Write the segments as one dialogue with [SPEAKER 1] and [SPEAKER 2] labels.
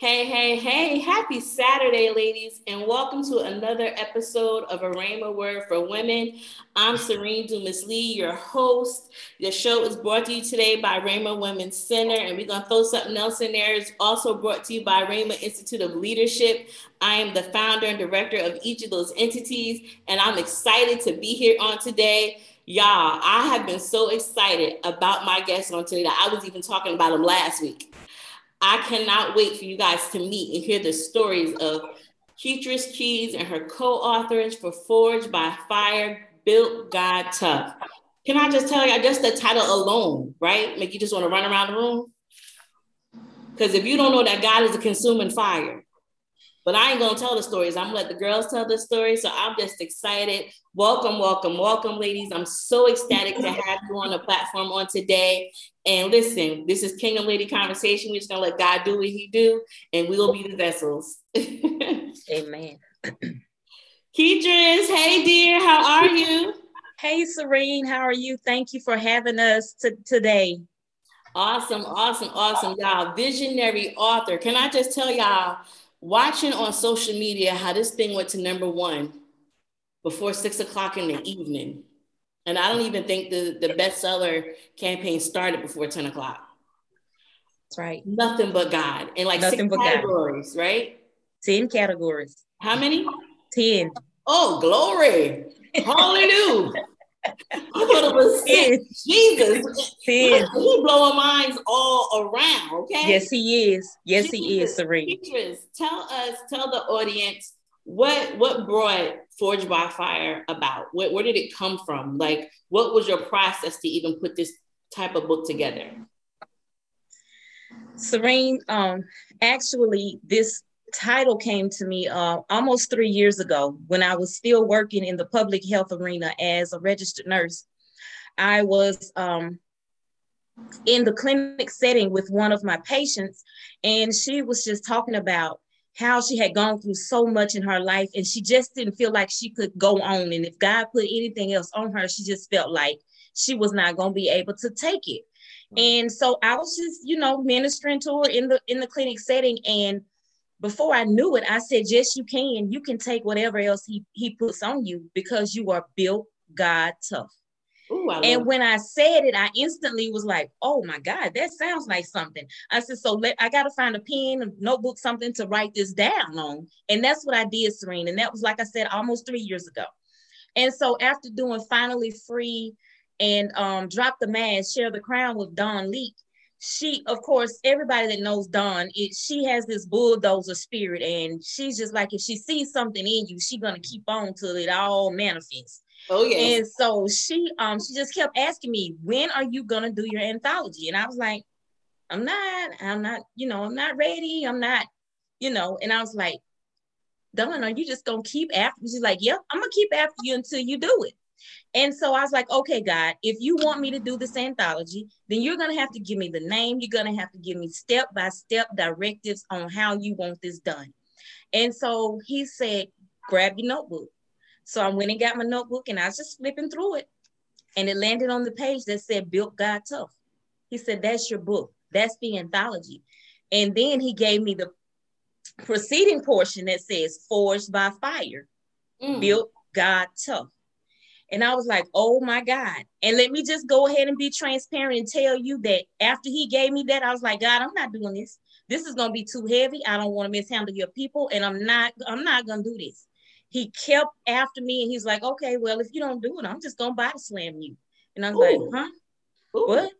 [SPEAKER 1] Hey, hey, hey, happy Saturday, ladies, and welcome to another episode of A Rhema Word for Women. I'm Serene Dumas Lee, your host. The show is brought to you today by Rhema Women's Center, and we're going to throw something else in there. It's also brought to you by Rhema Institute of Leadership. I am the founder and director of each of those entities, and I'm excited to be here on today. Y'all, I have been so excited about my guests on today that I was even talking about them last week. I cannot wait for you guys to meet and hear the stories of Ketrice Keys and her co-authors for Forged by Fire, Built God Tough. Can I just tell you, just the title alone, right? Make you just want to run around the room? Because if you don't know that God is a consuming fire, but I ain't gonna tell the stories. I'm gonna let the girls tell the story. So I'm just excited. Welcome, welcome, welcome, ladies. I'm so ecstatic to have you on the platform on today. And listen, this is Kingdom Lady Conversation. We're just gonna let God do what He do, and we will be the vessels.
[SPEAKER 2] Amen.
[SPEAKER 1] Ketrice, hey dear, how are you?
[SPEAKER 2] Hey Serene, how are you? Thank you for having us t- today.
[SPEAKER 1] Awesome, awesome, awesome, y'all. Visionary author. Can I just tell y'all? watching on social media how this thing went to number one before six o'clock in the evening. And I don't even think the, the bestseller campaign started before 10 o'clock.
[SPEAKER 2] That's right.
[SPEAKER 1] Nothing but God. And like
[SPEAKER 2] Nothing
[SPEAKER 1] six categories, God. right?
[SPEAKER 2] 10 categories.
[SPEAKER 1] How many?
[SPEAKER 2] 10.
[SPEAKER 1] Oh, glory. Hallelujah. I thought it was. Jesus. Ten. He blowing minds all around. Okay.
[SPEAKER 2] Yes, he is. Yes, Jesus. he is, Serene.
[SPEAKER 1] Ketrice, tell us, tell the audience what what brought Forged by Fire about? Where, where did it come from? Like, what was your process to even put this type of book together?
[SPEAKER 2] Serene, um, actually, this title came to me uh, almost three years ago when I was still working in the public health arena as a registered nurse. I was um, in the clinic setting with one of my patients, and she was just talking about how she had gone through so much in her life and she just didn't feel like she could go on. And if God put anything else on her, she just felt like she was not going to be able to take it. And so I was just, you know, ministering to her in the in the clinic setting and before I knew it, I said, Yes, you can. You can take whatever else he, he puts on you because you are built God tough. Ooh, and when I said it, I instantly was like, oh my God, that sounds like something. I said, so let I gotta find a pen, a notebook, something to write this down on. And that's what I did, Serene. And that was like I said, almost three years ago. And so after doing finally free and um, drop the mask, share the crown with Don Leak, she of course everybody that knows dawn it she has this bulldozer spirit and she's just like if she sees something in you she's gonna keep on till it all manifests
[SPEAKER 1] oh yeah
[SPEAKER 2] and so she um she just kept asking me when are you gonna do your anthology and i was like i'm not i'm not you know i'm not ready i'm not you know and i was like Dawn, are you just gonna keep after? Me? She's like, Yep, I'm gonna keep after you until you do it. And so I was like, okay, God, if you want me to do this anthology, then you're going to have to give me the name. You're going to have to give me step by step directives on how you want this done. And so he said, grab your notebook. So I went and got my notebook and I was just flipping through it. And it landed on the page that said, Built God Tough. He said, That's your book. That's the anthology. And then he gave me the preceding portion that says, Forged by Fire, mm. Built God Tough. And I was like, oh my God. And let me just go ahead and be transparent and tell you that after he gave me that, I was like, God, I'm not doing this. This is gonna be too heavy. I don't want to mishandle your people, and I'm not, I'm not gonna do this. He kept after me and he's like, okay, well, if you don't do it, I'm just gonna body slam you. And I was Ooh. like, huh? Ooh. What?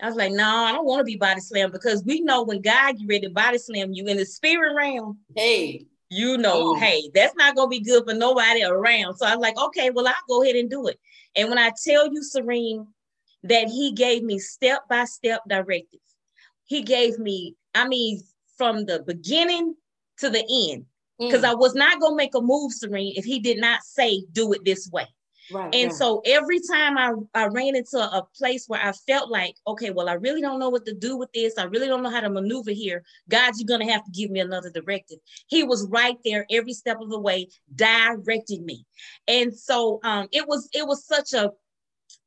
[SPEAKER 2] I was like, no, I don't want to be body slammed because we know when God get ready to body slam you in the spirit realm.
[SPEAKER 1] Hey,
[SPEAKER 2] you know, oh. hey, that's not gonna be good for nobody around. So I was like, okay, well, I'll go ahead and do it. And when I tell you, Serene, that he gave me step by step directives, he gave me, I mean, from the beginning to the end, because mm. I was not gonna make a move, Serene, if he did not say do it this way. Right, and right. so every time I, I ran into a place where I felt like, okay, well, I really don't know what to do with this. I really don't know how to maneuver here. God, you're going to have to give me another directive. He was right there every step of the way, directing me. And so um, it was it was such a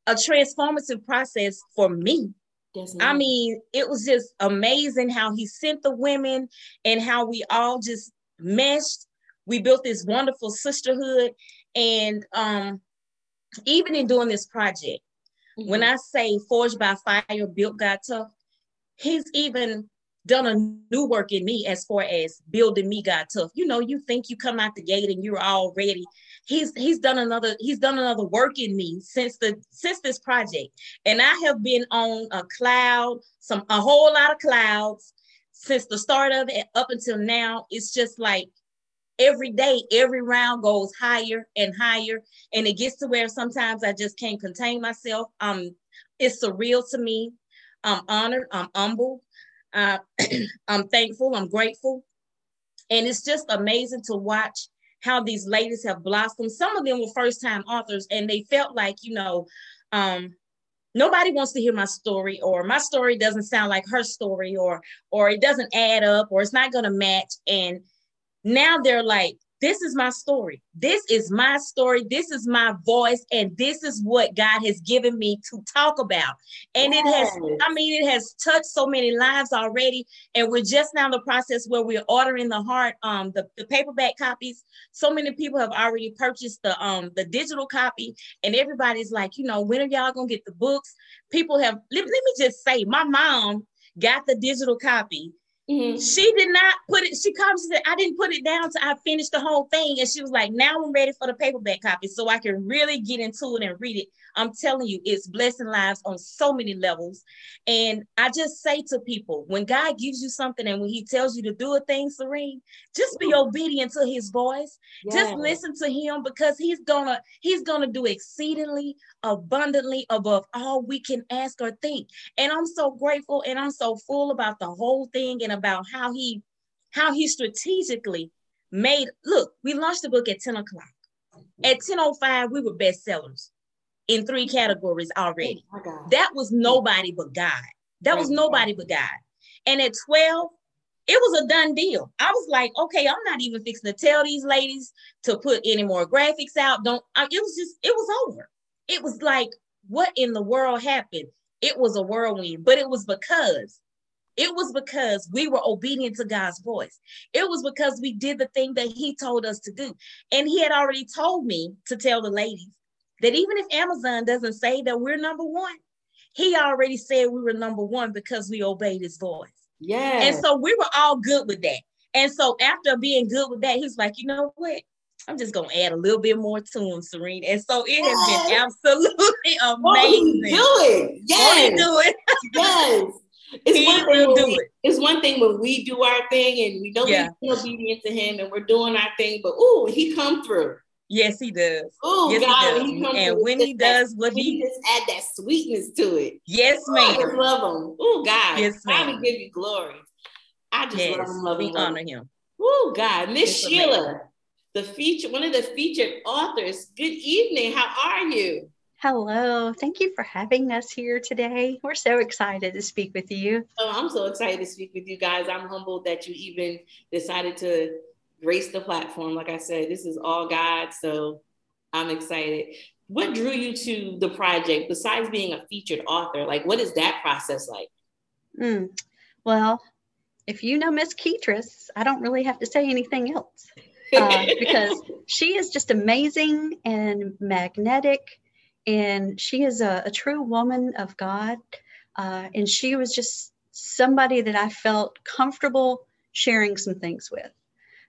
[SPEAKER 2] a transformative process for me. I mean, it was just amazing how he sent the women and how we all just meshed. We built this wonderful sisterhood. And um, even in doing this project, mm-hmm. when I say forged by fire, built God tough, he's even done a new work in me as far as building me God tough. You know, you think you come out the gate and you're all ready. He's he's done another he's done another work in me since the since this project. And I have been on a cloud, some a whole lot of clouds since the start of it up until now. It's just like every day, every round goes higher and higher. And it gets to where sometimes I just can't contain myself. Um, it's surreal to me. I'm honored, I'm humbled, uh, I'm thankful, I'm grateful. And it's just amazing to watch how these ladies have blossomed. Some of them were first time authors and they felt like, you know, um, nobody wants to hear my story or my story doesn't sound like her story or or it doesn't add up or it's not going to match and now they're like, this is my story. This is my story. This is my voice. And this is what God has given me to talk about. And yes. it has, I mean, it has touched so many lives already. And we're just now in the process where we're ordering the hard, um, the, the paperback copies. So many people have already purchased the um the digital copy. And everybody's like, you know, when are y'all gonna get the books? People have let, let me just say, my mom got the digital copy Mm-hmm. She did not put it. She comes and said, I didn't put it down till I finished the whole thing. And she was like, now I'm ready for the paperback copy so I can really get into it and read it. I'm telling you, it's blessing lives on so many levels. And I just say to people, when God gives you something and when he tells you to do a thing, Serene, just be obedient to his voice. Yes. Just listen to him because he's gonna, he's gonna do exceedingly abundantly above all we can ask or think. And I'm so grateful and I'm so full about the whole thing and about how he how he strategically made look, we launched the book at 10 o'clock. At 10:05, we were bestsellers in three categories already. Oh that was nobody but God. That was nobody but God. And at 12, it was a done deal. I was like, okay, I'm not even fixing to tell these ladies to put any more graphics out. Don't I, it was just it was over. It was like, what in the world happened? It was a whirlwind, but it was because it was because we were obedient to God's voice. It was because we did the thing that He told us to do. And He had already told me to tell the ladies that even if Amazon doesn't say that we're number one, He already said we were number one because we obeyed His voice. Yeah. And so we were all good with that. And so after being good with that, He's like, you know what? I'm just gonna add a little bit more to him, Serene. And so it has yes. been absolutely amazing.
[SPEAKER 1] Do it. Yes. do it. yes. It's he one thing do we, it. It's one thing when we do our thing and we know yeah. we're obedient to him and we're doing our thing, but ooh, he come through.
[SPEAKER 2] Yes, he does. Oh yes, God, he does. He and when he does what he,
[SPEAKER 1] he, just add that sweetness to it.
[SPEAKER 2] Yes,
[SPEAKER 1] ma'am. I just love him. Oh God, yes, ma'am. I give you glory. I just yes, love him. Love
[SPEAKER 2] we
[SPEAKER 1] him,
[SPEAKER 2] honor him.
[SPEAKER 1] Oh God, Miss Sheila, amazing. the feature, one of the featured authors. Good evening. How are you?
[SPEAKER 3] Hello. Thank you for having us here today. We're so excited to speak with you.
[SPEAKER 1] Oh, I'm so excited to speak with you guys. I'm humbled that you even decided to grace the platform. Like I said, this is all God. So I'm excited. What drew you to the project besides being a featured author? Like, what is that process like?
[SPEAKER 3] Mm, well, if you know Miss Ketrice, I don't really have to say anything else uh, because she is just amazing and magnetic and she is a, a true woman of God. Uh, and she was just somebody that I felt comfortable sharing some things with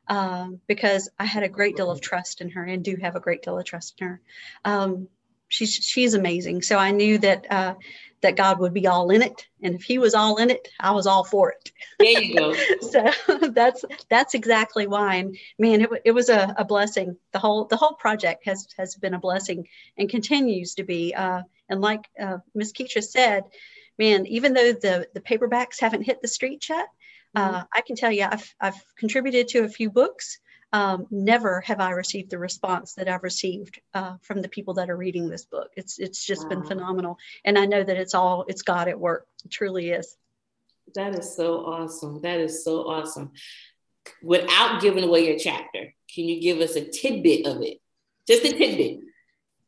[SPEAKER 3] um, because I had a great deal of trust in her and do have a great deal of trust in her. Um, she's she's amazing. So I knew that uh, that God would be all in it, and if He was all in it, I was all for it.
[SPEAKER 1] There you go.
[SPEAKER 3] so that's that's exactly why. And man, it, it was a, a blessing. The whole the whole project has has been a blessing and continues to be. Uh, and like uh, Miss Keisha said, man, even though the the paperbacks haven't hit the street yet, uh, mm-hmm. I can tell you I've I've contributed to a few books. Um, never have I received the response that I've received uh, from the people that are reading this book. It's it's just wow. been phenomenal, and I know that it's all it's God at work. It truly is.
[SPEAKER 1] That is so awesome. That is so awesome. Without giving away your chapter, can you give us a tidbit of it? Just a tidbit.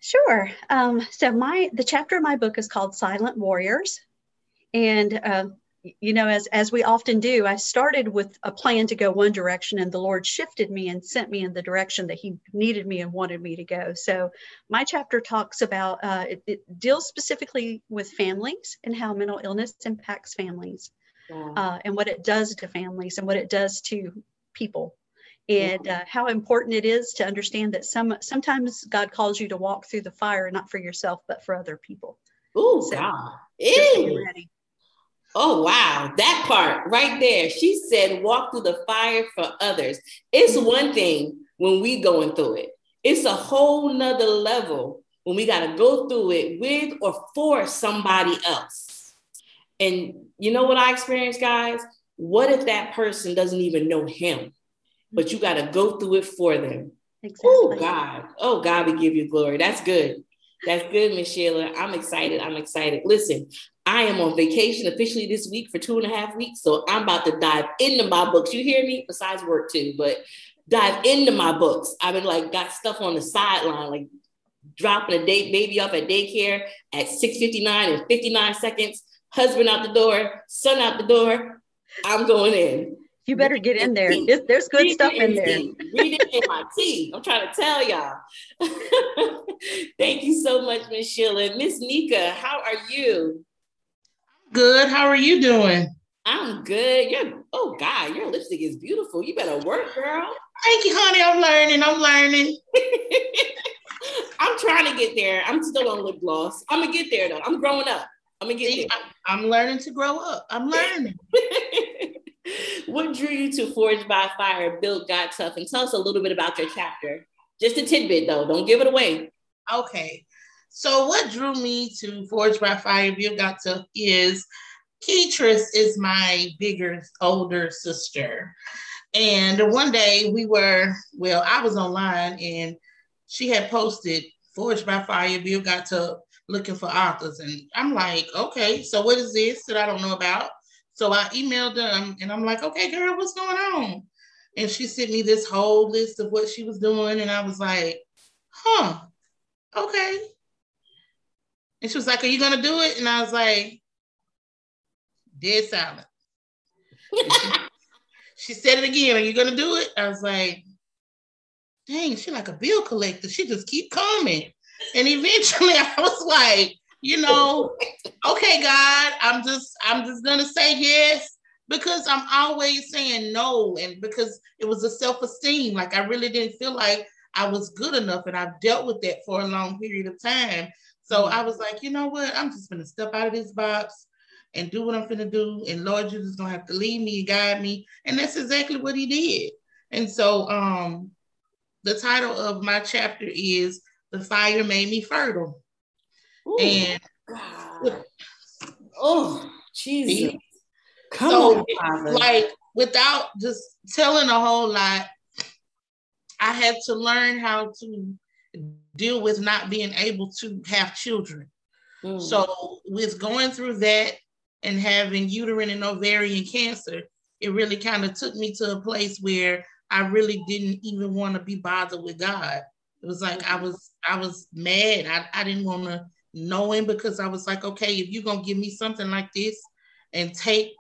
[SPEAKER 3] Sure. Um, so my the chapter of my book is called Silent Warriors, and uh, you know, as as we often do, I started with a plan to go one direction, and the Lord shifted me and sent me in the direction that He needed me and wanted me to go. So my chapter talks about uh, it, it deals specifically with families and how mental illness impacts families, uh, and what it does to families and what it does to people and uh, how important it is to understand that some sometimes God calls you to walk through the fire, not for yourself, but for other people.
[SPEAKER 1] Oh, so. Ready. Oh, wow. That part right there. She said, walk through the fire for others. It's one thing when we going through it. It's a whole nother level when we got to go through it with or for somebody else. And you know what I experienced, guys? What if that person doesn't even know him? but you got to go through it for them. Oh, exactly. Oh God. Oh God, we give you glory. That's good. That's good, Miss Sheila. I'm excited. I'm excited. Listen, I am on vacation officially this week for two and a half weeks. So I'm about to dive into my books. You hear me? Besides work too, but dive into my books. I've been like got stuff on the sideline, like dropping a date baby off at daycare at 6:59 and 59 seconds. Husband out the door, son out the door. I'm going in.
[SPEAKER 3] You better get in there. There's, good Read stuff in there.
[SPEAKER 1] Read it in my tea. I'm trying to tell y'all. Thank you so much, Miss Sheila. Miss Nika, how are you?
[SPEAKER 4] Good. How are you doing?
[SPEAKER 1] I'm good. You're oh God, your lipstick is beautiful. You better work, girl.
[SPEAKER 4] Thank you, honey. I'm learning. I'm learning.
[SPEAKER 1] I'm trying to get there. I'm still on lip gloss. I'm gonna get there though. I'm growing up. I'm gonna get See, there.
[SPEAKER 4] I'm learning to grow up. I'm learning
[SPEAKER 1] what drew you to Forged by Fire, Built God Tough? And tell us a little bit about your chapter. Just a tidbit though, don't give it away.
[SPEAKER 4] Okay. So what drew me to Forged by Fire, Built God Tough is Ketrice is my bigger, older sister. And one day we were, well, I was online and she had posted Forged by Fire, Built God Tough, looking for authors. And I'm like, okay, so what is this that I don't know about? So I emailed them um, and I'm like, okay, girl, what's going on? And she sent me this whole list of what she was doing. And I was like, huh, okay. And she was like, Are you gonna do it? And I was like, dead silent. she, she said it again, Are you gonna do it? I was like, dang, she like a bill collector. She just keep coming. And eventually I was like, you know, okay, God, I'm just I'm just gonna say yes because I'm always saying no, and because it was a self-esteem. Like I really didn't feel like I was good enough, and I've dealt with that for a long period of time. So mm-hmm. I was like, you know what? I'm just gonna step out of this box and do what I'm gonna do. And Lord, you're just gonna have to lead me and guide me. And that's exactly what he did. And so um the title of my chapter is The Fire Made Me Fertile. Ooh, and
[SPEAKER 1] God. oh, Jesus.
[SPEAKER 4] Come so, on, like without just telling a whole lot, I had to learn how to deal with not being able to have children. Mm. So, with going through that and having uterine and ovarian cancer, it really kind of took me to a place where I really didn't even want to be bothered with God. It was like I was I was mad. I, I didn't want to knowing because I was like, okay, if you're gonna give me something like this and take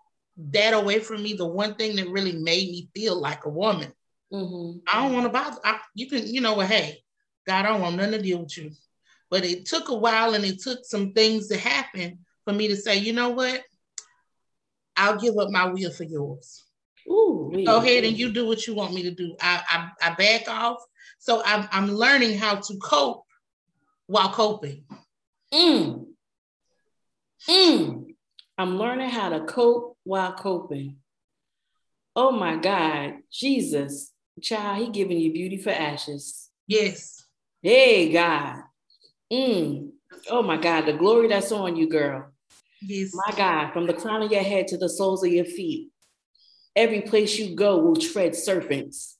[SPEAKER 4] that away from me, the one thing that really made me feel like a woman, mm-hmm. I don't want to bother. I, you can, you know what? Hey, God, I don't want nothing to deal with you. But it took a while and it took some things to happen for me to say, you know what? I'll give up my will for yours. Ooh, Go ahead and you do what you want me to do. I, I, I back off. So I'm, I'm learning how to cope while coping. Mm.
[SPEAKER 1] Mm. I'm learning how to cope while coping. Oh my God, Jesus, child, he giving you beauty for ashes.
[SPEAKER 4] Yes.
[SPEAKER 1] Hey, God. Mm. Oh my God, the glory that's on you, girl. Yes. My God, from the crown of your head to the soles of your feet, every place you go will tread serpents.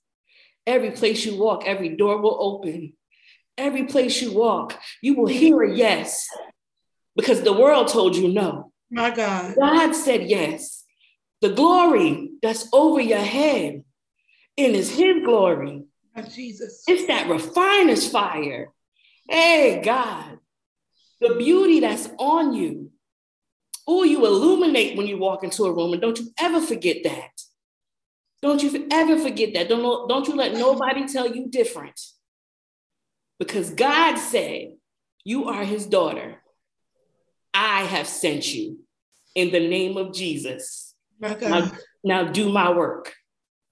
[SPEAKER 1] Every place you walk, every door will open. Every place you walk, you will hear a yes because the world told you no.
[SPEAKER 4] My God.
[SPEAKER 1] God said yes. The glory that's over your head and is his glory.
[SPEAKER 4] Jesus.
[SPEAKER 1] It's that refiner's fire. Hey, God, the beauty that's on you. Oh, you illuminate when you walk into a room, and don't you ever forget that. Don't you ever forget that. Don't, don't you let nobody tell you different. Because God said, You are his daughter. I have sent you in the name of Jesus. Now, now do my work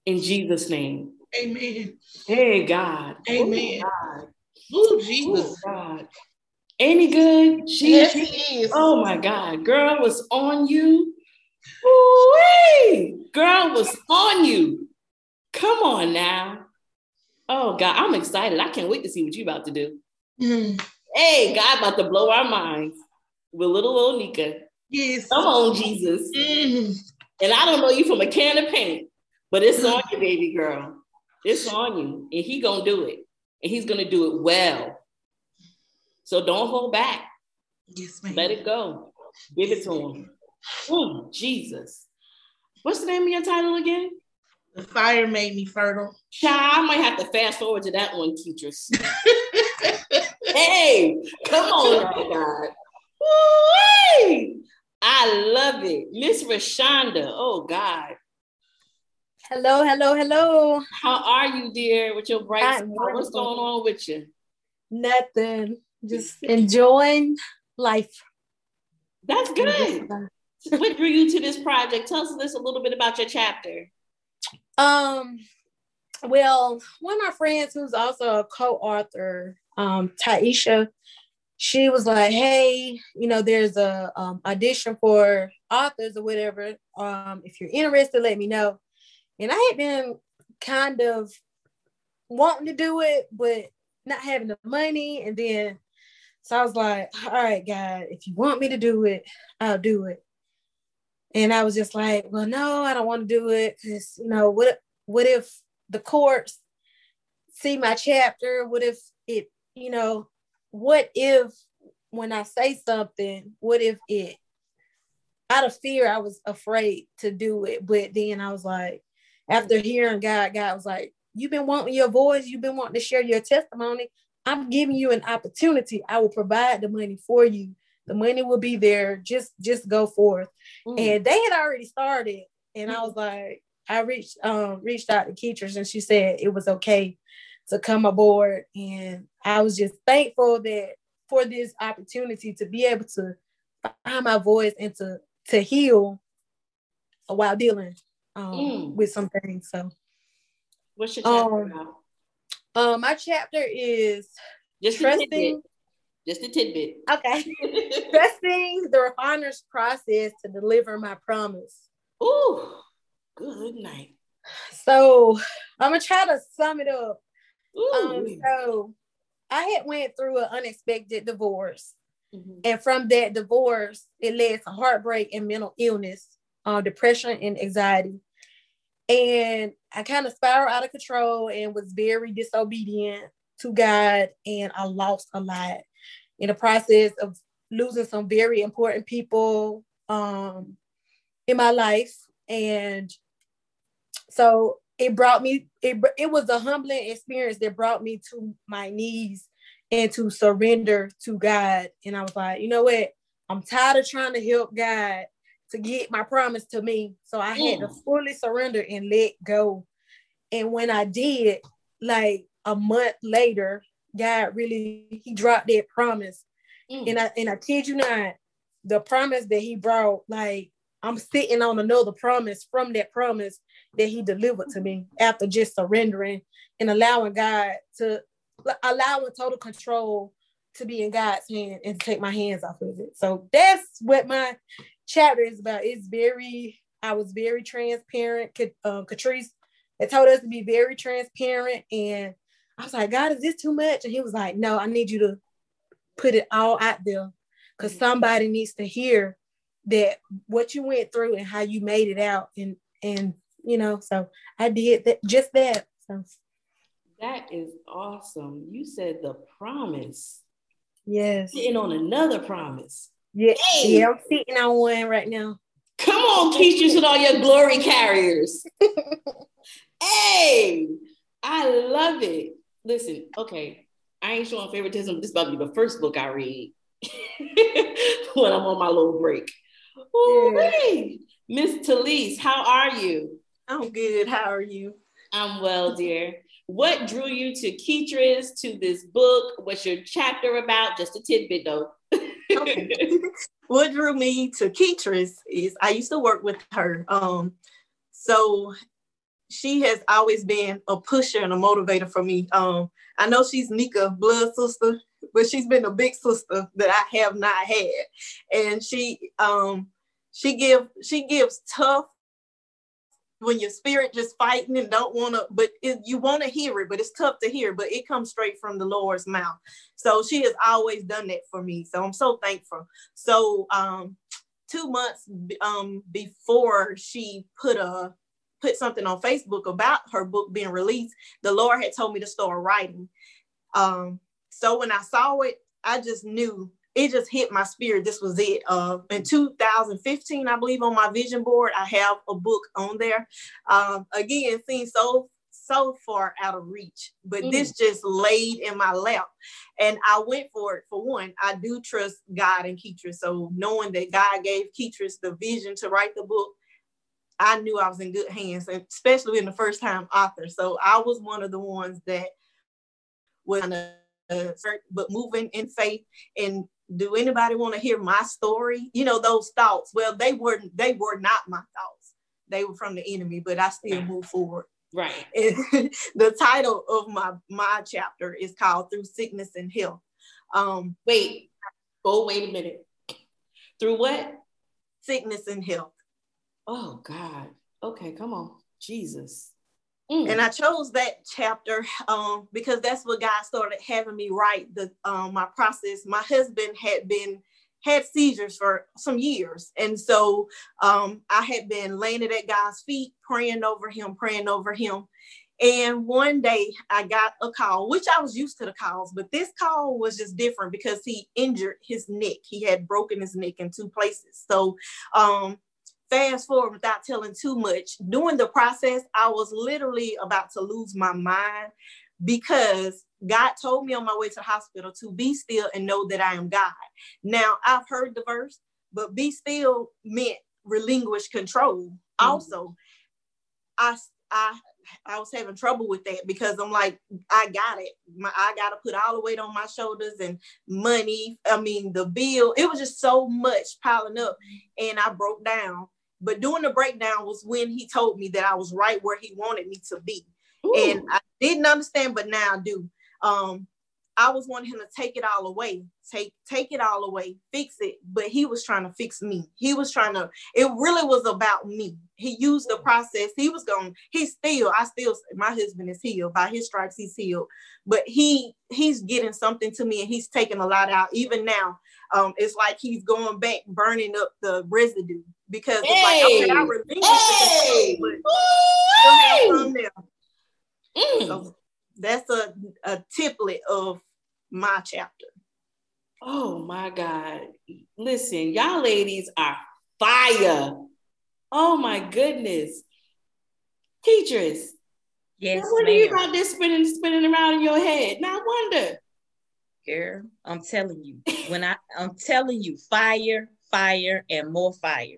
[SPEAKER 1] in Jesus' name.
[SPEAKER 4] Amen.
[SPEAKER 1] Hey, God.
[SPEAKER 4] Amen.
[SPEAKER 1] Oh.
[SPEAKER 4] Oh, Jesus.
[SPEAKER 1] God. Any good? She,
[SPEAKER 4] Yes, he is.
[SPEAKER 1] oh my God. Girl was on you. Ooh-wee. Girl was on you. Come on now. Oh God, I'm excited. I can't wait to see what you about to do.
[SPEAKER 4] Mm.
[SPEAKER 1] Hey, God about to blow our minds with little old Nika.
[SPEAKER 4] Yes.
[SPEAKER 1] Come on, Jesus.
[SPEAKER 4] Mm.
[SPEAKER 1] And I don't know you from a can of paint, but it's on you, baby girl. It's on you. And he gonna do it. And he's gonna do it well. So don't hold back.
[SPEAKER 4] Yes, ma'am.
[SPEAKER 1] Let it go. Give it to him. Oh, Jesus. What's the name of your title again?
[SPEAKER 4] The fire made me fertile.
[SPEAKER 1] Child, I might have to fast forward to that one, Ketrice. hey, come on, now, God. Woo-wee! I love it. Miss Rashonda. Oh, God.
[SPEAKER 5] Hello, hello, hello.
[SPEAKER 1] How are you, dear, with your bright smile? What's going on with you?
[SPEAKER 5] Nothing. Just enjoying life.
[SPEAKER 1] That's good. What drew you to this project? Tell us this a little bit about your chapter.
[SPEAKER 5] Um, well, one of my friends who's also a co-author, um, Taisha, she was like, "Hey, you know, there's a um, audition for authors or whatever. Um, if you're interested, let me know." And I had been kind of wanting to do it, but not having the money. And then, so I was like, "All right, God, if you want me to do it, I'll do it." And I was just like, well, no, I don't want to do it because you know what? What if the courts see my chapter? What if it, you know, what if when I say something, what if it? Out of fear, I was afraid to do it, but then I was like, after hearing God, God was like, "You've been wanting your voice. You've been wanting to share your testimony. I'm giving you an opportunity. I will provide the money for you. The money will be there. Just, just go forth."
[SPEAKER 1] Mm.
[SPEAKER 5] and they had already started and i was like i reached um reached out to Ketrice and she said it was okay to come aboard and i was just thankful that for this opportunity to be able to find my voice and to to heal while dealing um,
[SPEAKER 1] Mm.
[SPEAKER 5] with some things so
[SPEAKER 1] What's your chapter
[SPEAKER 5] Um,
[SPEAKER 1] about?
[SPEAKER 5] um my chapter is
[SPEAKER 1] Just
[SPEAKER 5] trusting
[SPEAKER 1] Just a tidbit.
[SPEAKER 5] okay trusting the refiner's process to deliver my promise
[SPEAKER 1] Ooh, good night.
[SPEAKER 5] so i'm gonna try to sum it up Um, so I had went through an unexpected divorce,
[SPEAKER 1] Mhm.
[SPEAKER 5] and from that divorce, it led to heartbreak and mental illness, uh, depression and anxiety. And I kind of spiraled out of control and was very disobedient to God, and I lost a lot in the process of losing some very important people um, in my life. And so it brought me it, it was a humbling experience that brought me to my knees and to surrender to god and i was like you know what i'm tired of trying to help god to get my promise to me so i had to
[SPEAKER 1] Mm.
[SPEAKER 5] fully surrender and let go and when i did like a month later god really he dropped that promise
[SPEAKER 1] Mm.
[SPEAKER 5] and i and i kid you not the promise that he brought like i'm sitting on another promise from that promise that he delivered to me after just surrendering and allowing God to allowing total control to be in God's hand and to take my hands off of it. So that's what my chapter is about. It's very, I was very transparent. Um, Ketrice had told us to be very transparent. And I was like, God, is this too much? And he was like, No, I need you to put it all out there because mm. somebody needs to hear that what you went through and how you made it out and and you know so i did that just that so
[SPEAKER 1] That is awesome. You said the promise.
[SPEAKER 5] Yes.
[SPEAKER 1] Sitting on another promise.
[SPEAKER 5] Yeah.
[SPEAKER 1] Hey.
[SPEAKER 5] Yeah, I'm sitting on one right now.
[SPEAKER 1] Come on, Ketrice with all your glory carriers. hey, I love it. Listen, okay, I ain't showing favoritism. This is about to be the first book I read when I'm on my little break. Ooh,
[SPEAKER 5] Yeah.
[SPEAKER 1] hey. Miss Talise, how are you?
[SPEAKER 6] I'm good. How are you?
[SPEAKER 1] I'm well, dear. What drew you to Ketrice, to this book? What's your chapter about? Just a tidbit, though.
[SPEAKER 6] Okay. what drew me to Ketrice is I used to work with her. Um, so she has always been a pusher and a motivator for me. Um, I know she's Nika blood sister, but she's been a big sister that I have not had. And she um she give she gives tough when your spirit just fighting and don't want to, but it, you want to hear it, but it's tough to hear, but it comes straight from the Lord's mouth. So she has always done that for me. So I'm so thankful. So um, two months um, before she put a put something on Facebook about her book being released, the Lord had told me to start writing. Um, so when I saw it, I just knew it just hit my spirit. This was it. Uh, in 2015, I believe on my vision board, I have a book on there. Um, again, seems so so far out of reach, but
[SPEAKER 1] Mm.
[SPEAKER 6] this just laid in my lap, and I went for it. For one, I do trust God and Ketrice, so knowing that God gave Ketrice the vision to write the book, I knew I was in good hands, and especially in the first time author. So I was one of the ones that was uh, but moving in faith and do anybody want to hear my story you know those thoughts well they were they were not my thoughts they were from the enemy but i still move forward
[SPEAKER 1] right.
[SPEAKER 6] and the title of my my chapter is called through sickness and health um
[SPEAKER 1] Wait. Oh, wait a minute. Through what?
[SPEAKER 6] sickness and health
[SPEAKER 1] Oh, God. Okay, come on. Jesus. Mm.
[SPEAKER 6] and I chose that chapter um, because that's what God started having me write the um, my process. My husband had been had seizures for some years, and so um, I had been laying it at God's feet, praying over him, praying over him. And one day I got a call, which I was used to the calls, but this call was just different because he injured his neck. He had broken his neck in two places. So um, fast forward without telling too much, during the process, I was literally about to lose my mind because God told me on my way to the hospital to be still and know that I am God. Now, I've heard the verse, but be still meant relinquish control. Mm-hmm. Also, I, I, I was having trouble with that because I'm like, I got it. My, I got to put all the weight on my shoulders and money. I mean, the bill, it was just so much piling up and I broke down. But doing the breakdown was when he told me that I was right where he wanted me to be.
[SPEAKER 1] Ooh.
[SPEAKER 6] And I didn't understand, but now I do. Um, I was wanting him to take it all away, take take it all away, fix it. But he was trying to fix me. He was trying to. It really was about me. He used the process. He was going. He's still. I still. My husband is healed by his stripes. He's healed. But he he's getting something to me, and he's taking a lot out. Even now, um, it's like he's going back, burning up the residue because it's like okay, I
[SPEAKER 1] Hey!
[SPEAKER 6] the
[SPEAKER 1] Hey!
[SPEAKER 6] control, but still have some there.
[SPEAKER 1] Mm.
[SPEAKER 6] So that's a, a tiplet of my chapter.
[SPEAKER 1] Oh my God. Listen, y'all ladies are fire. Oh my goodness. Ketrice,
[SPEAKER 2] Yes,
[SPEAKER 1] what do you
[SPEAKER 2] ma'am.
[SPEAKER 1] got this spinning, spinning around in your head? Now wonder.
[SPEAKER 2] Girl, I'm telling you. When I I'm telling you, fire, fire, and more fire.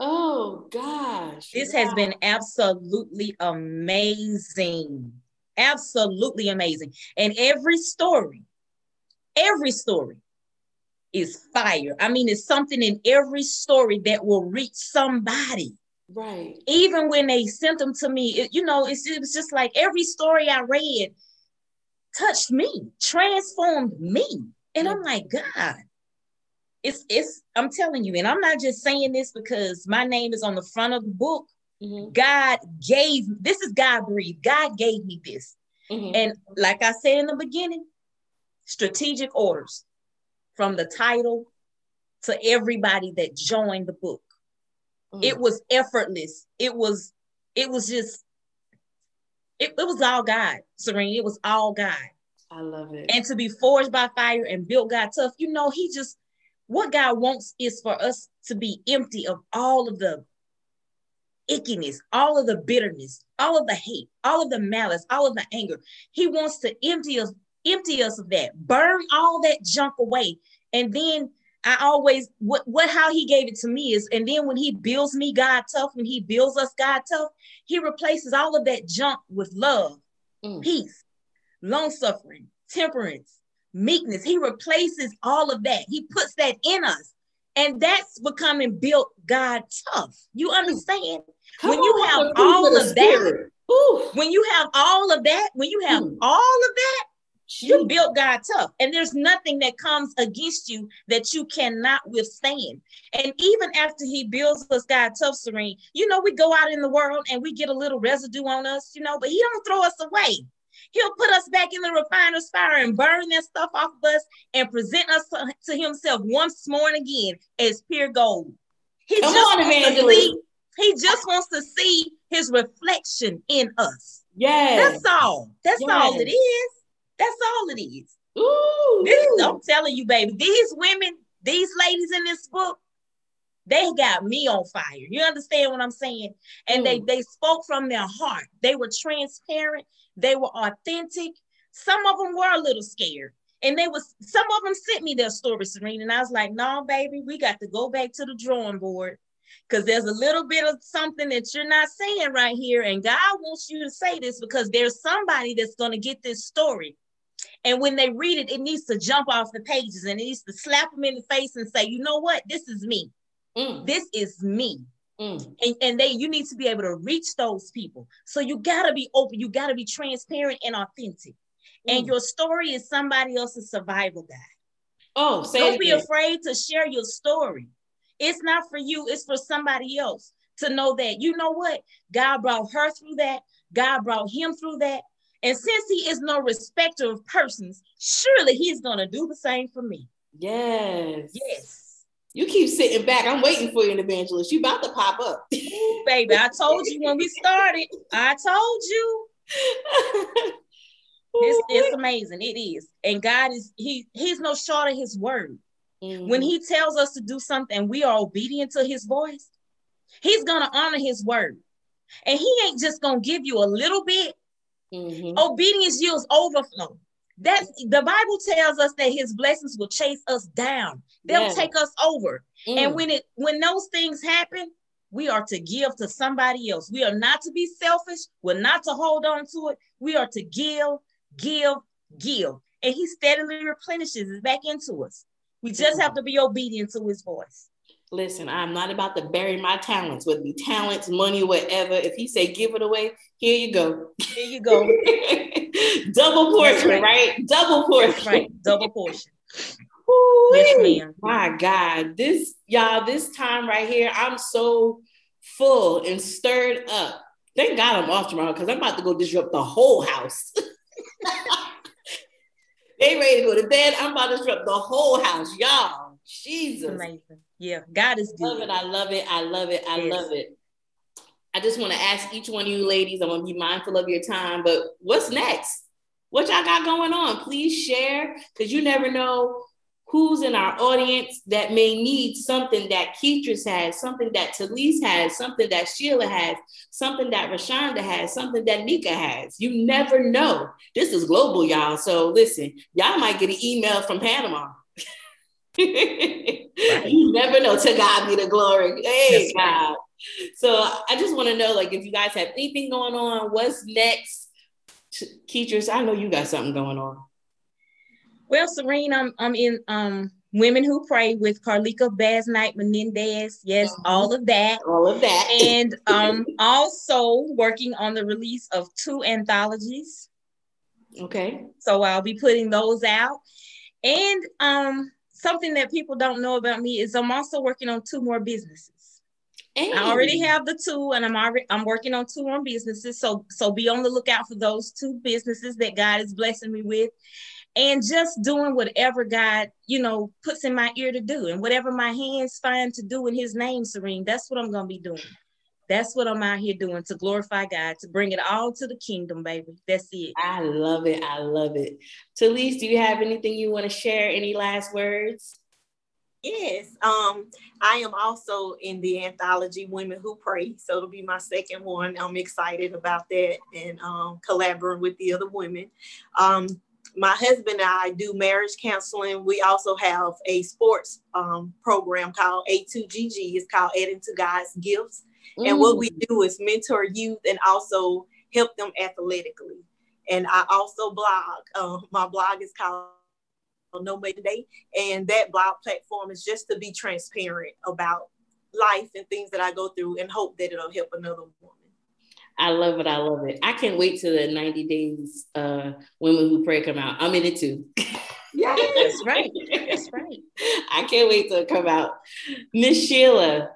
[SPEAKER 1] Oh gosh.
[SPEAKER 2] This has been absolutely amazing. Absolutely amazing. And every story, every story is fire. I mean, it's something in every story that will reach somebody.
[SPEAKER 1] right.
[SPEAKER 2] Even when they sent them to me, it- you know, it's, it was just like every story I read touched me, transformed me. And I'm like, God, it's it's I'm telling you, and I'm not just saying this because my name is on the front of the book.
[SPEAKER 1] Mhm,
[SPEAKER 2] God gave this is God breathed. God gave me this.
[SPEAKER 1] mhm.
[SPEAKER 2] And like I said in the beginning, strategic orders from the title to everybody that joined the book.
[SPEAKER 1] Mm.
[SPEAKER 2] It was effortless. It was it was just It, it was all God, Serene. It was all God.
[SPEAKER 1] I love it.
[SPEAKER 2] And to be forged by fire and built God tough, you know, He just what God wants is for us to be empty of all of the ickiness, all of the bitterness, all of the hate, all of the malice, all of the anger. He wants to empty us, empty us of that, burn all that junk away. And then I always what what how he gave it to me is, and then when he builds me God tough, when he builds us God tough, he replaces all of that junk with love,
[SPEAKER 1] Mm.
[SPEAKER 2] peace, long suffering, temperance, meekness. He replaces all of that. He puts that in us. And that's becoming built God tough. You understand?
[SPEAKER 1] Come
[SPEAKER 2] when you have all of that,
[SPEAKER 1] Ooh,
[SPEAKER 2] when you have all of that, when you have
[SPEAKER 1] Mm.
[SPEAKER 2] all of that, you built God tough. And there's nothing that comes against you that you cannot withstand. And even after he builds us God tough, Serene, you know, we go out in the world and we get a little residue on us, you know, but he don't throw us away. He'll put us back in the refiner's fire and burn that stuff off of us and present us to, to himself once more and again as pure gold. He
[SPEAKER 1] Come
[SPEAKER 2] just
[SPEAKER 1] on,
[SPEAKER 2] wants to see, he just wants to see his reflection in us.
[SPEAKER 1] Yes.
[SPEAKER 2] That's all. That's all it is. That's all it is.
[SPEAKER 1] Ooh.
[SPEAKER 2] This,
[SPEAKER 1] ooh.
[SPEAKER 2] I'm telling you, baby, these women, these ladies in this book, they got me on fire. You understand what I'm saying? And they
[SPEAKER 1] Mm.
[SPEAKER 2] they spoke from their heart. They were transparent. They were authentic. Some of them were a little scared. And they was some of them sent me their story, Serena. And I was like, no, baby, we got to go back to the drawing board. Because there's a little bit of something that you're not saying right here. And God wants you to say this because there's somebody that's going to get this story. And when they read it, it needs to jump off the pages and it needs to slap them in the face and say, you know what? This is me.
[SPEAKER 1] Mm,
[SPEAKER 2] This is me.
[SPEAKER 1] mm.
[SPEAKER 2] And, and they you need to be able to reach those people. So you gotta be open, you gotta be transparent and authentic. And
[SPEAKER 1] Mm.
[SPEAKER 2] your story is somebody else's survival guide.
[SPEAKER 1] Oh, say
[SPEAKER 2] Don't be
[SPEAKER 1] again.
[SPEAKER 2] afraid to share your story. It's not for you, it's for somebody else to know that you know what? God brought her through that, God brought him through that. And since he is no respecter of persons, surely he's gonna do the same for me.
[SPEAKER 1] Yes.
[SPEAKER 2] Yes.
[SPEAKER 1] You keep sitting back. I'm waiting for you, an evangelist. You about to pop up.
[SPEAKER 2] Ooh, baby, I told you when we started. I told you. It's, it's amazing. It is. And God is He He's no short of his word.
[SPEAKER 1] Mhm.
[SPEAKER 2] When he tells us to do something, we are obedient to his voice. He's gonna honor his word. And he ain't just gonna give you a little bit.
[SPEAKER 1] Mhm.
[SPEAKER 2] Obedience yields overflow. That the Bible tells us that his blessings will chase us down. They'll
[SPEAKER 1] Yeah.
[SPEAKER 2] take us over. And
[SPEAKER 1] Mm.
[SPEAKER 2] when it when those things happen, we are to give to somebody else. We are not to be selfish. We're not to hold on to it. We are to give, give, give. And he steadily replenishes it back into us. We just have to be obedient to his voice.
[SPEAKER 1] Listen, I'm not about to bury my talents, whether be talents, money, whatever. If he say give it away, here you go.
[SPEAKER 2] Here you go.
[SPEAKER 1] Double portion,
[SPEAKER 2] right.
[SPEAKER 1] right. Double portion.
[SPEAKER 2] That's right. Double portion. Yes, ma'am.
[SPEAKER 1] My God, this y'all, this time right here, I'm so full and stirred up. Thank God I'm off tomorrow because I'm about to go disrupt the whole house. they ready to go to bed. I'm about to disrupt the whole house, y'all. Jesus.
[SPEAKER 2] amazing. Yeah, God is good.
[SPEAKER 1] I love it. I love it. I love it. I
[SPEAKER 2] Yes.
[SPEAKER 1] love it. I just want to ask each one of you ladies, I'm going to be mindful of your time, but what's next? What y'all got going on? Please share because you never know who's in our audience that may need something that Ketrice has, something that Talise has, something that Sheila has, something that Rashonda has, something that Nika has. You never know. This is global, y'all. So listen, y'all might get an email from Panama. You never know. To God be the glory. Hey,
[SPEAKER 2] That's right.
[SPEAKER 1] God. So I just want to know, like, if you guys have anything going on, what's next? Ketrice, I know you got something going on.
[SPEAKER 2] Well, Serene, I'm I'm in um Women Who Pray with Carlika Baz Knight Menendez. Yes,
[SPEAKER 1] Mhm.
[SPEAKER 2] all of that.
[SPEAKER 1] All of that.
[SPEAKER 2] And um also working on the release of two anthologies.
[SPEAKER 1] okay.
[SPEAKER 2] So I'll be putting those out. And um something that people don't know about me is I'm also working on two more businesses.
[SPEAKER 1] Hey.
[SPEAKER 2] I already have the two, and I'm already I'm working on two more businesses. So so be on the lookout for those two businesses that God is blessing me with, and just doing whatever God you know puts in my ear to do, and whatever my hands find to do in His name, Serene. That's what I'm gonna be doing. That's what I'm out here doing to glorify God, to bring it all to the kingdom, baby. That's it.
[SPEAKER 1] I love it. I love it. Talise, do you have anything you want to share? Any last words?
[SPEAKER 6] Yes, um, I am also in the anthology Women Who Pray. So it'll be my second one. I'm excited about that and um, collaborating with the other women. Um, my husband and I do marriage counseling. We also have a sports um, program called A2GG. It's called Adding to God's Gifts. Mm. And what we mm. do is mentor youth and also help them athletically. And I also blog. Uh, my blog is called No Maiden Day. And that blog platform is just to be transparent about life and things that I go through and hope that it'll help another woman.
[SPEAKER 1] I love it. I love it. I can't wait till the 90 days uh women who pray come out. I'm in it too.
[SPEAKER 2] Yeah, that's right. That's right.
[SPEAKER 1] I can't wait till it come out. Miss Sheila,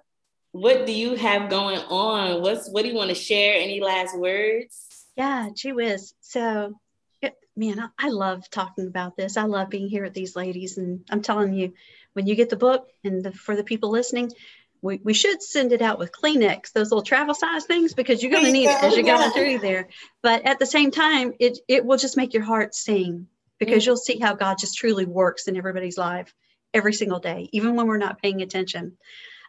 [SPEAKER 1] what do you have going on? What's what do you want to share? Any last words?
[SPEAKER 3] Yeah, gee whiz. So man, I, I love talking about this. I love being here with these ladies. And I'm telling you, when you get the book and the, for the people listening, we, we should send it out with Kleenex, those little travel size things, because you're going to need it as you're going through there. But at the same time, it, it will just make your heart sing because mm-hmm. you'll see how God just truly works in everybody's life every single day, even when we're not paying attention.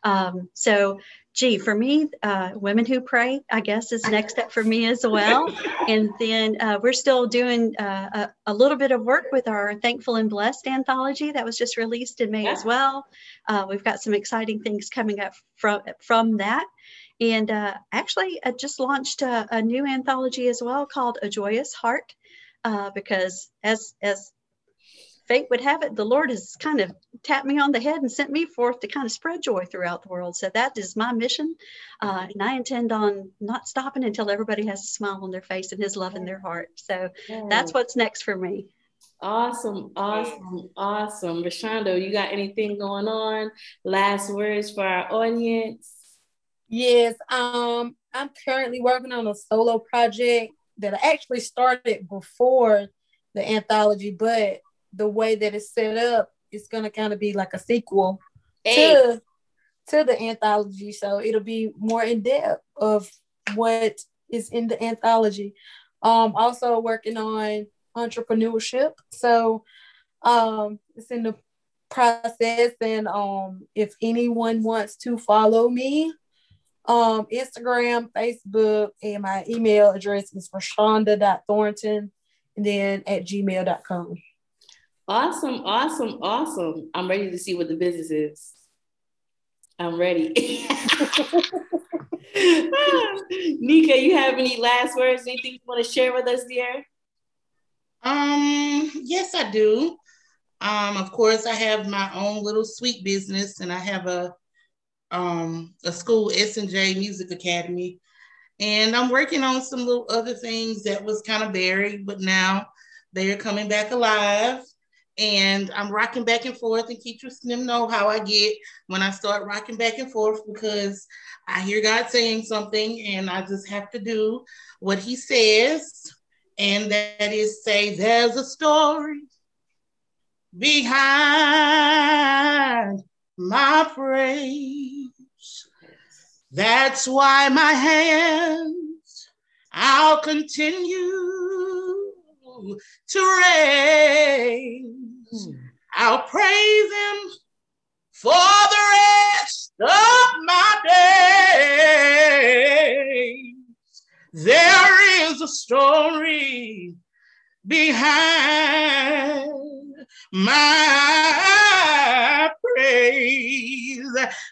[SPEAKER 3] Um, so gee, for me, uh, Women Who Pray, I guess, is next step for me as well. And then uh, we're still doing uh, a, a, little bit of work with our Thankful and Blessed anthology that was just released in May yeah. as well. Uh, we've got some exciting things coming up from, from that. And uh, actually, I just launched a, a, new anthology as well called A Joyous Heart. Uh, because as as fate would have it, the Lord has kind of tapped me on the head and sent me forth to kind of spread joy throughout the world. So that is my mission. Uh, and I intend on not stopping until everybody has a smile on their face and his love in their heart. So that's what's next for me.
[SPEAKER 1] Awesome, awesome, awesome. Rashonda, you got anything going on? Last words for our audience?
[SPEAKER 5] Yes, um, I'm currently working on a solo project that I actually started before the anthology, but the way that it's set up, it's gonna kind of be like a sequel hey. to to the anthology. So it'll be more in depth of what is in the anthology. Um, also working on entrepreneurship. So um, it's in the process. And um, if anyone wants to follow me, um, Instagram, Facebook, and my email address is rashonda.thornton and then at gmail.com.
[SPEAKER 1] Awesome, awesome, awesome. I'm ready to see what the business is. I'm ready. Nika, you have any last words? Anything you want to share with us, dear?
[SPEAKER 4] Um, yes, I do. Um, of course, I have my own little sweet business, and I have a um a school S and J Music Academy, and I'm working on some little other things that was kind of buried, but now they're coming back alive and I'm rocking back and forth and keep them know how I get when I start rocking back and forth because I hear God saying something and I just have to do what he says. And that is say, there's a story behind my praise. That's why my hands I'll continue to raise. Hmm. I'll praise him for the rest of my days. There is a story behind my praise.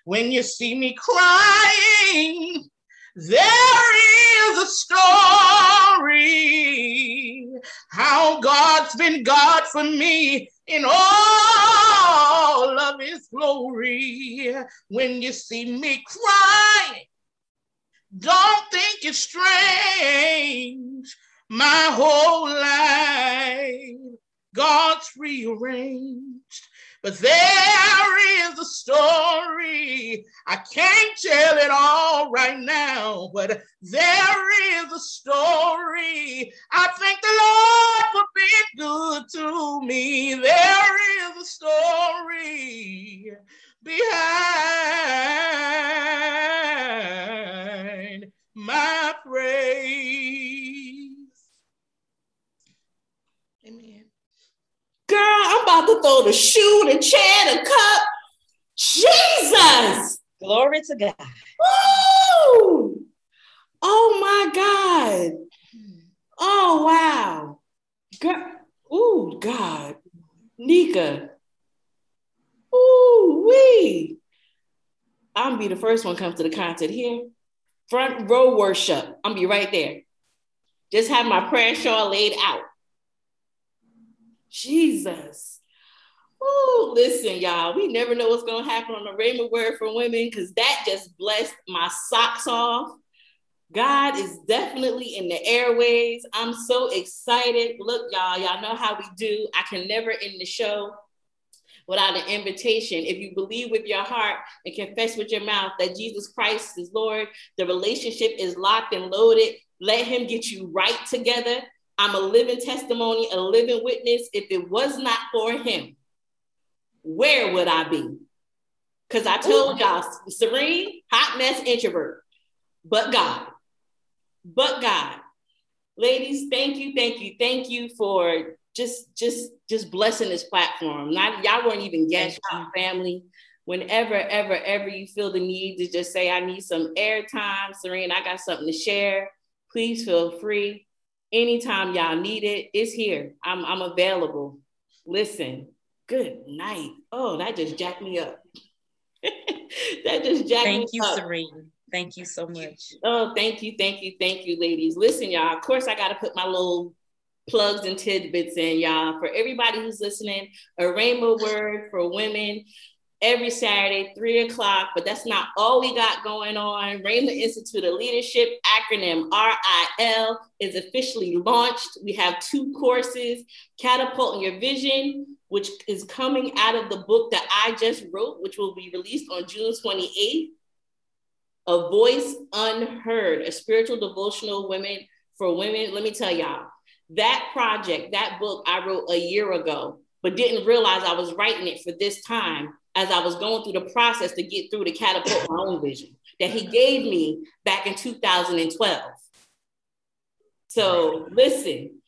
[SPEAKER 4] When you see me crying, there is a story God's been God for me in all of his glory. When you see me crying, don't think it's strange. My whole life, God's rearranged. But there is a story. I can't tell it all right now, but there is a story. I thank the Lord for being good to me. There is a story behind my praise. Amen.
[SPEAKER 1] Girl, I'm about to throw the shoe, the chair, the cup. Jesus.
[SPEAKER 2] Glory to God.
[SPEAKER 1] Woo! Oh my God. Oh wow. Girl. Oh God. Nika. Ooh wee. I'm be the first one come to the concert here. Front row worship. I'm be right there. Just have my prayer shawl laid out. Jesus. Oh, listen, y'all. We never know what's gonna happen on the Rhema Word for Women because that just blessed my socks off. God is definitely in the airways. I'm so excited. Look, y'all, y'all know how we do. I can never end the show without an invitation. If you believe with your heart and confess with your mouth that Jesus Christ is Lord, the relationship is locked and loaded. Let Him get you right together. I'm a living testimony, a living witness. If it was not for Him, where would I be? Because I told y'all, serene, hot mess, introvert, but God but God. Ladies, thank you, thank you, thank you for just just just blessing this platform. Not y'all weren't even guests, family. Whenever, ever, ever you feel the need to just say, I need some airtime, Serene, I got something to share. Please feel free. Anytime y'all need it, it's here. I'm, I'm available. Listen, good night. Oh, that just jacked me up. that just jacked me up.
[SPEAKER 2] Thank you,
[SPEAKER 1] up.
[SPEAKER 2] Serene. Thank you so much.
[SPEAKER 1] Oh, thank you, thank you, thank you, ladies. Listen, y'all. Of course, I got to put my little plugs and tidbits in, y'all. For everybody who's listening, a Rhema word for women every Saturday, three o'clock. But that's not all we got going on. Rhema Institute of Leadership, acronym RIL, is officially launched. We have two courses Catapulting Your Vision, which is coming out of the book that I just wrote, which will be released on June 28th. A Voice Unheard, a spiritual devotional women for women. Let me tell y'all, that project, that book I wrote a year ago, but didn't realize I was writing it for this time as I was going through the process to get through to catapult my own vision that he gave me back in 2012. So listen,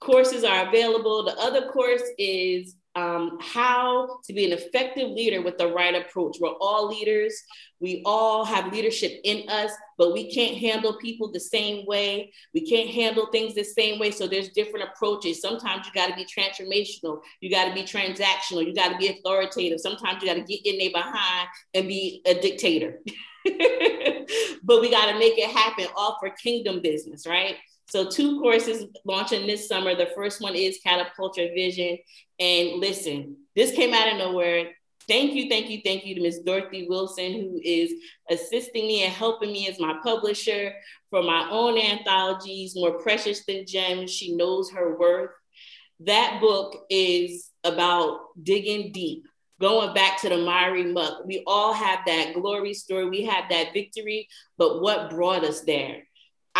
[SPEAKER 1] courses are available. The other course is um, how to be an effective leader with the right approach. We're all leaders. We all have leadership in us, but we can't handle people the same way. We can't handle things the same way. So there's different approaches. Sometimes you got to be transformational. You got to be transactional. You got to be authoritative. Sometimes you got to get in there behind and be a dictator. but we got to make it happen all for kingdom business, right? So two courses launching this summer. The first one is Catapult Your Vision. And listen, this came out of nowhere. Thank you, thank you, thank you to Miss Dorothy Wilson, who is assisting me and helping me as my publisher for my own anthologies, More Precious Than Gems. She knows her worth. That book is about digging deep, going back to the miry muck. We all have that glory story, we have that victory, but what brought us there?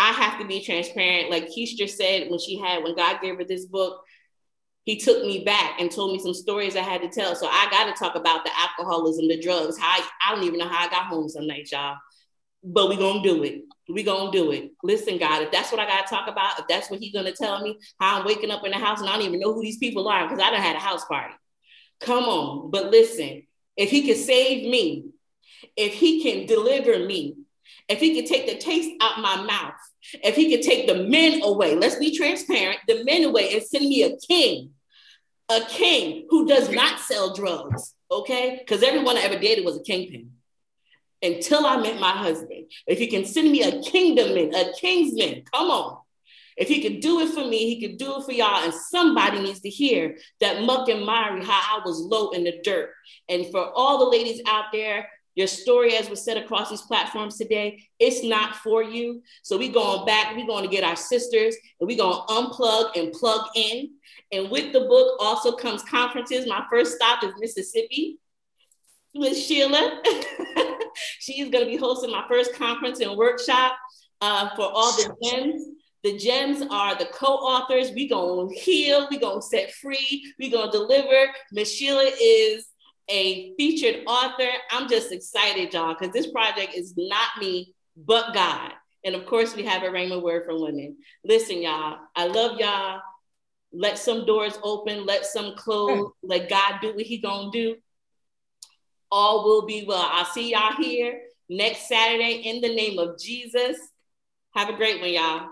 [SPEAKER 1] I have to be transparent. Like Keisha said when she had, when God gave her this book, he took me back and told me some stories I had to tell. So I got to talk about the alcoholism, the drugs. How I, I don't even know how I got home some nights, y'all. But we gonna do it. We gonna do it. Listen, God, if that's what I gotta talk about, if that's what He's gonna tell me, how I'm waking up in the house and I don't even know who these people are because I don't had a house party. Come on, but listen, if He can save me, if He can deliver me, if he could take the taste out my mouth, if he could take the men away, let's be transparent, the men away and send me a king, a king who does not sell drugs, okay? Because everyone I ever dated was a kingpin until I met my husband. If he can send me a kingdom man, a kingsman, come on. If he could do it for me, he could do it for y'all. And somebody needs to hear that muck and miry, how I was low in the dirt. And for all the ladies out there your story, as was said across these platforms today, it's not for you. So we going back, we going to get our sisters and we going to unplug and plug in. And with the book also comes conferences. My first stop is Mississippi with Sheila. She's going to be hosting my first conference and workshop uh, for all the gems. The gems are the co-authors. We gonna heal. We gonna set free. We gonna deliver. Miss Sheila is a featured author. I'm just excited, y'all, because this project is not me, but God. And of course, we have a Rhema word for women. Listen, y'all, I love y'all. Let some doors open, let some close, let God do what He gonna do. All will be well. I'll see y'all here next Saturday in the name of Jesus. Have a great one, y'all.